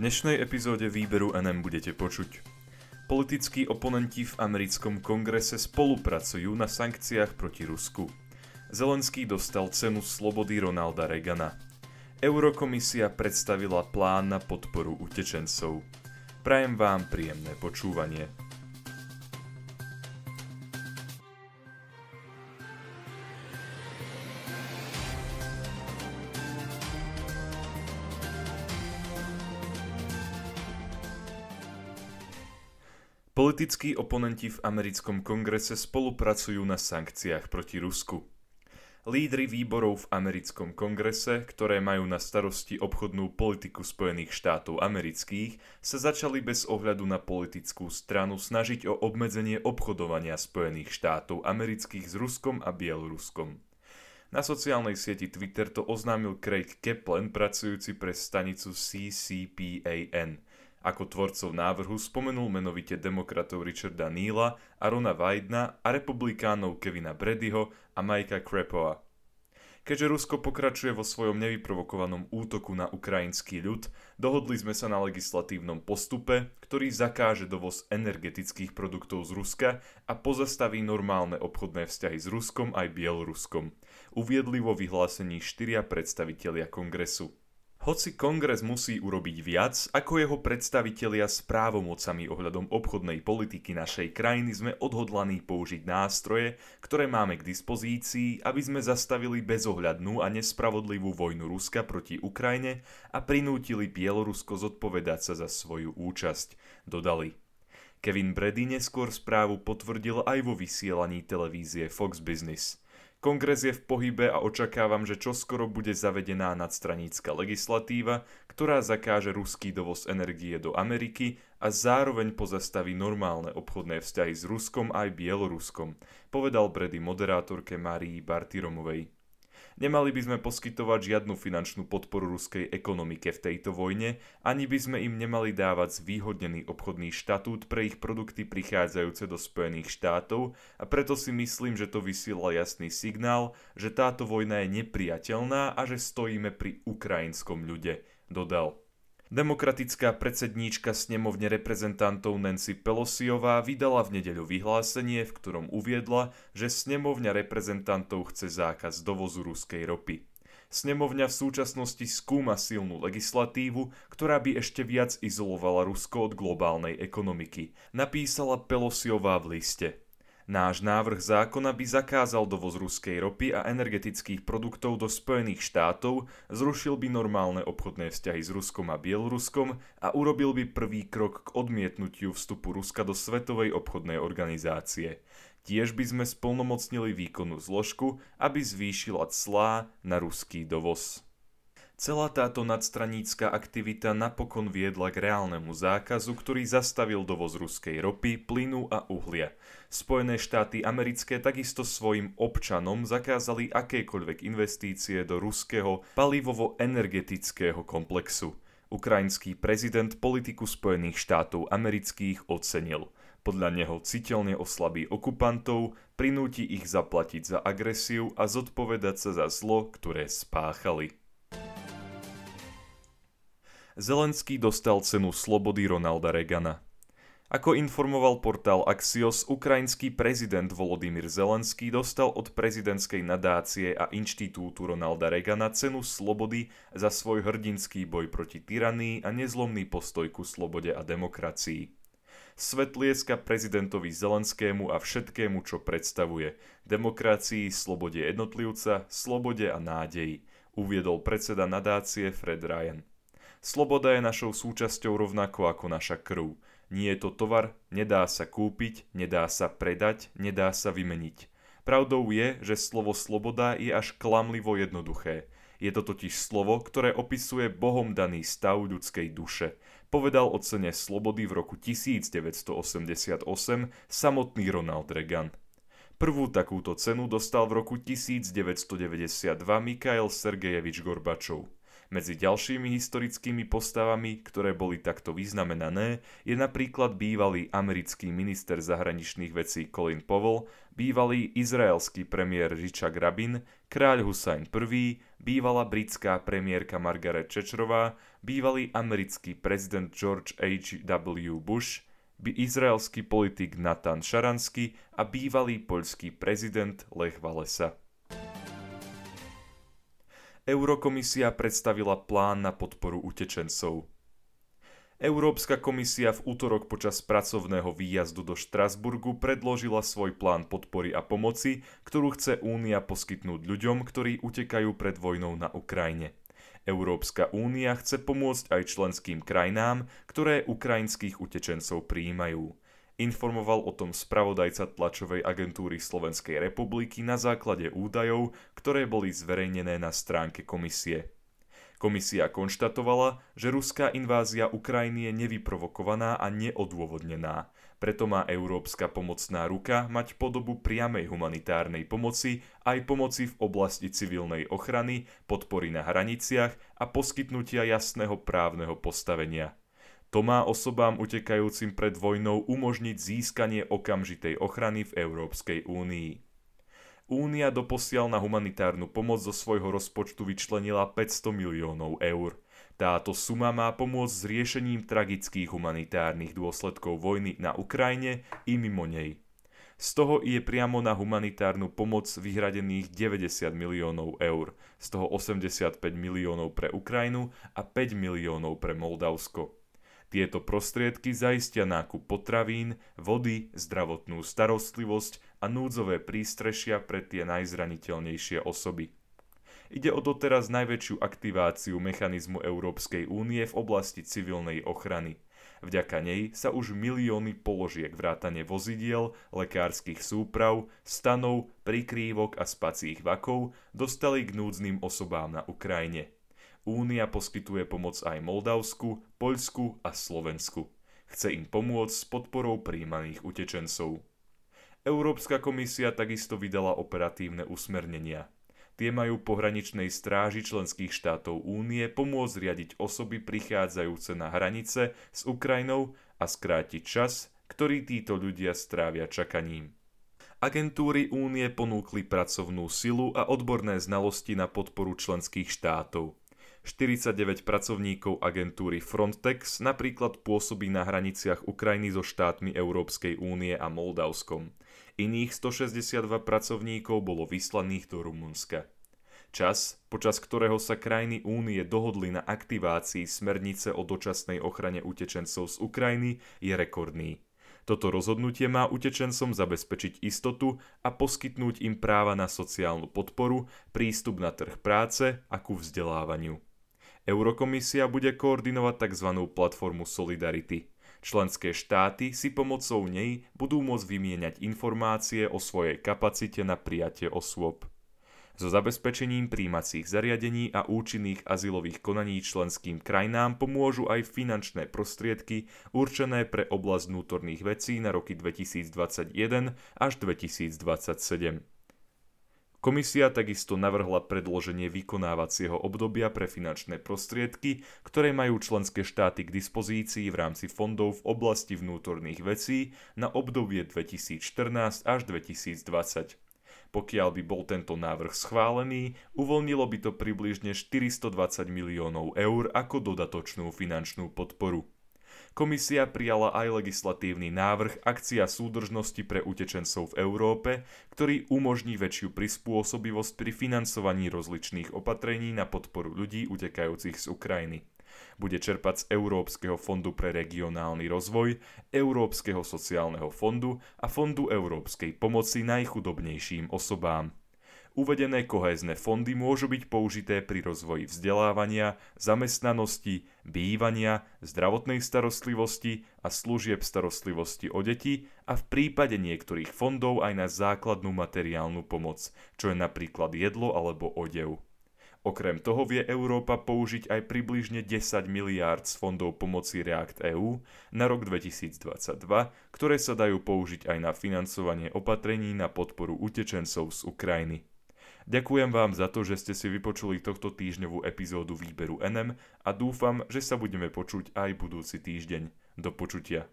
dnešnej epizóde výberu NM budete počuť. Politickí oponenti v americkom kongrese spolupracujú na sankciách proti Rusku. Zelenský dostal cenu slobody Ronalda Reagana. Eurokomisia predstavila plán na podporu utečencov. Prajem vám príjemné počúvanie. Politickí oponenti v americkom kongrese spolupracujú na sankciách proti Rusku. Lídry výborov v americkom kongrese, ktoré majú na starosti obchodnú politiku Spojených štátov amerických, sa začali bez ohľadu na politickú stranu snažiť o obmedzenie obchodovania Spojených štátov amerických s Ruskom a Bieloruskom. Na sociálnej sieti Twitter to oznámil Craig Kaplan, pracujúci pre stanicu CCPAN – ako tvorcov návrhu spomenul menovite demokratov Richarda Neela, Arona Weidna a republikánov Kevina Bradyho a Mikea Krepoa. Keďže Rusko pokračuje vo svojom nevyprovokovanom útoku na ukrajinský ľud, dohodli sme sa na legislatívnom postupe, ktorý zakáže dovoz energetických produktov z Ruska a pozastaví normálne obchodné vzťahy s Ruskom aj Bieloruskom. Uviedli vo vyhlásení štyria predstavitelia kongresu. Hoci kongres musí urobiť viac, ako jeho predstavitelia s právomocami ohľadom obchodnej politiky našej krajiny sme odhodlaní použiť nástroje, ktoré máme k dispozícii, aby sme zastavili bezohľadnú a nespravodlivú vojnu Ruska proti Ukrajine a prinútili Bielorusko zodpovedať sa za svoju účasť, dodali. Kevin Brady neskôr správu potvrdil aj vo vysielaní televízie Fox Business. Kongres je v pohybe a očakávam, že čoskoro bude zavedená nadstranícka legislatíva, ktorá zakáže ruský dovoz energie do Ameriky a zároveň pozastaví normálne obchodné vzťahy s Ruskom aj Bieloruskom, povedal Brady moderátorke Márii Bartiromovej. Nemali by sme poskytovať žiadnu finančnú podporu ruskej ekonomike v tejto vojne, ani by sme im nemali dávať zvýhodnený obchodný štatút pre ich produkty prichádzajúce do Spojených štátov a preto si myslím, že to vysiela jasný signál, že táto vojna je nepriateľná a že stojíme pri ukrajinskom ľude, dodal. Demokratická predsedníčka snemovne reprezentantov Nancy Pelosiová vydala v nedeľu vyhlásenie, v ktorom uviedla, že snemovňa reprezentantov chce zákaz dovozu ruskej ropy. Snemovňa v súčasnosti skúma silnú legislatívu, ktorá by ešte viac izolovala Rusko od globálnej ekonomiky, napísala Pelosiová v liste. Náš návrh zákona by zakázal dovoz ruskej ropy a energetických produktov do Spojených štátov, zrušil by normálne obchodné vzťahy s Ruskom a Bieloruskom a urobil by prvý krok k odmietnutiu vstupu Ruska do Svetovej obchodnej organizácie. Tiež by sme splnomocnili výkonnú zložku, aby zvýšila clá na ruský dovoz. Celá táto nadstranícka aktivita napokon viedla k reálnemu zákazu, ktorý zastavil dovoz ruskej ropy, plynu a uhlia. Spojené štáty americké takisto svojim občanom zakázali akékoľvek investície do ruského palivovo-energetického komplexu. Ukrajinský prezident politiku Spojených štátov amerických ocenil. Podľa neho citeľne oslabí okupantov, prinúti ich zaplatiť za agresiu a zodpovedať sa za zlo, ktoré spáchali. Zelenský dostal cenu slobody Ronalda Reagana. Ako informoval portál Axios, ukrajinský prezident Volodymyr Zelenský dostal od prezidentskej nadácie a inštitútu Ronalda Reagana cenu slobody za svoj hrdinský boj proti tyranii a nezlomný postoj ku slobode a demokracii. Svetlieska prezidentovi Zelenskému a všetkému, čo predstavuje. Demokracii, slobode jednotlivca, slobode a nádeji, uviedol predseda nadácie Fred Ryan. Sloboda je našou súčasťou rovnako ako naša krv. Nie je to tovar, nedá sa kúpiť, nedá sa predať, nedá sa vymeniť. Pravdou je, že slovo sloboda je až klamlivo jednoduché. Je to totiž slovo, ktoré opisuje Bohom daný stav ľudskej duše. Povedal o cene slobody v roku 1988 samotný Ronald Reagan. Prvú takúto cenu dostal v roku 1992 Mikhail Sergejevič Gorbačov. Medzi ďalšími historickými postavami, ktoré boli takto vyznamenané, je napríklad bývalý americký minister zahraničných vecí Colin Powell, bývalý izraelský premiér Richard Rabin, kráľ Hussein I, bývalá britská premiérka Margaret Thatcherová, bývalý americký prezident George H.W. Bush, by izraelský politik Nathan Šaransky a bývalý poľský prezident Lech Walesa. Eurokomisia predstavila plán na podporu utečencov. Európska komisia v útorok počas pracovného výjazdu do Štrasburgu predložila svoj plán podpory a pomoci, ktorú chce Únia poskytnúť ľuďom, ktorí utekajú pred vojnou na Ukrajine. Európska únia chce pomôcť aj členským krajinám, ktoré ukrajinských utečencov prijímajú. Informoval o tom spravodajca tlačovej agentúry Slovenskej republiky na základe údajov, ktoré boli zverejnené na stránke komisie. Komisia konštatovala, že ruská invázia Ukrajiny je nevyprovokovaná a neodôvodnená, preto má európska pomocná ruka mať podobu priamej humanitárnej pomoci aj pomoci v oblasti civilnej ochrany, podpory na hraniciach a poskytnutia jasného právneho postavenia. To má osobám utekajúcim pred vojnou umožniť získanie okamžitej ochrany v Európskej únii. Únia doposiaľ na humanitárnu pomoc zo svojho rozpočtu vyčlenila 500 miliónov eur. Táto suma má pomôcť s riešením tragických humanitárnych dôsledkov vojny na Ukrajine i mimo nej. Z toho je priamo na humanitárnu pomoc vyhradených 90 miliónov eur, z toho 85 miliónov pre Ukrajinu a 5 miliónov pre Moldavsko. Tieto prostriedky zaistia nákup potravín, vody, zdravotnú starostlivosť a núdzové prístrešia pre tie najzraniteľnejšie osoby. Ide o doteraz najväčšiu aktiváciu mechanizmu Európskej únie v oblasti civilnej ochrany. Vďaka nej sa už milióny položiek vrátane vozidiel, lekárskych súprav, stanov, prikrývok a spacích vakov dostali k núdznym osobám na Ukrajine. Únia poskytuje pomoc aj Moldavsku, Poľsku a Slovensku. Chce im pomôcť s podporou príjmaných utečencov. Európska komisia takisto vydala operatívne usmernenia. Tie majú pohraničnej stráži členských štátov únie pomôcť riadiť osoby prichádzajúce na hranice s Ukrajinou a skrátiť čas, ktorý títo ľudia strávia čakaním. Agentúry únie ponúkli pracovnú silu a odborné znalosti na podporu členských štátov. 49 pracovníkov agentúry Frontex napríklad pôsobí na hraniciach Ukrajiny so štátmi Európskej únie a Moldavskom. Iných 162 pracovníkov bolo vyslaných do Rumunska. Čas, počas ktorého sa krajiny únie dohodli na aktivácii smernice o dočasnej ochrane utečencov z Ukrajiny, je rekordný. Toto rozhodnutie má utečencom zabezpečiť istotu a poskytnúť im práva na sociálnu podporu, prístup na trh práce a ku vzdelávaniu. Eurokomisia bude koordinovať tzv. platformu Solidarity. Členské štáty si pomocou nej budú môcť vymieňať informácie o svojej kapacite na prijatie osôb. So zabezpečením príjmacích zariadení a účinných azylových konaní členským krajinám pomôžu aj finančné prostriedky určené pre oblasť vnútorných vecí na roky 2021 až 2027. Komisia takisto navrhla predloženie vykonávacieho obdobia pre finančné prostriedky, ktoré majú členské štáty k dispozícii v rámci fondov v oblasti vnútorných vecí na obdobie 2014 až 2020. Pokiaľ by bol tento návrh schválený, uvoľnilo by to približne 420 miliónov eur ako dodatočnú finančnú podporu. Komisia prijala aj legislatívny návrh Akcia súdržnosti pre utečencov v Európe, ktorý umožní väčšiu prispôsobivosť pri financovaní rozličných opatrení na podporu ľudí utekajúcich z Ukrajiny. Bude čerpať z Európskeho fondu pre regionálny rozvoj, Európskeho sociálneho fondu a Fondu európskej pomoci najchudobnejším osobám. Uvedené kohézne fondy môžu byť použité pri rozvoji vzdelávania, zamestnanosti, bývania, zdravotnej starostlivosti a služieb starostlivosti o deti a v prípade niektorých fondov aj na základnú materiálnu pomoc, čo je napríklad jedlo alebo odev. Okrem toho vie Európa použiť aj približne 10 miliárd z fondov pomoci React EU na rok 2022, ktoré sa dajú použiť aj na financovanie opatrení na podporu utečencov z Ukrajiny. Ďakujem vám za to, že ste si vypočuli tohto týždňovú epizódu výberu NM a dúfam, že sa budeme počuť aj budúci týždeň. Do počutia.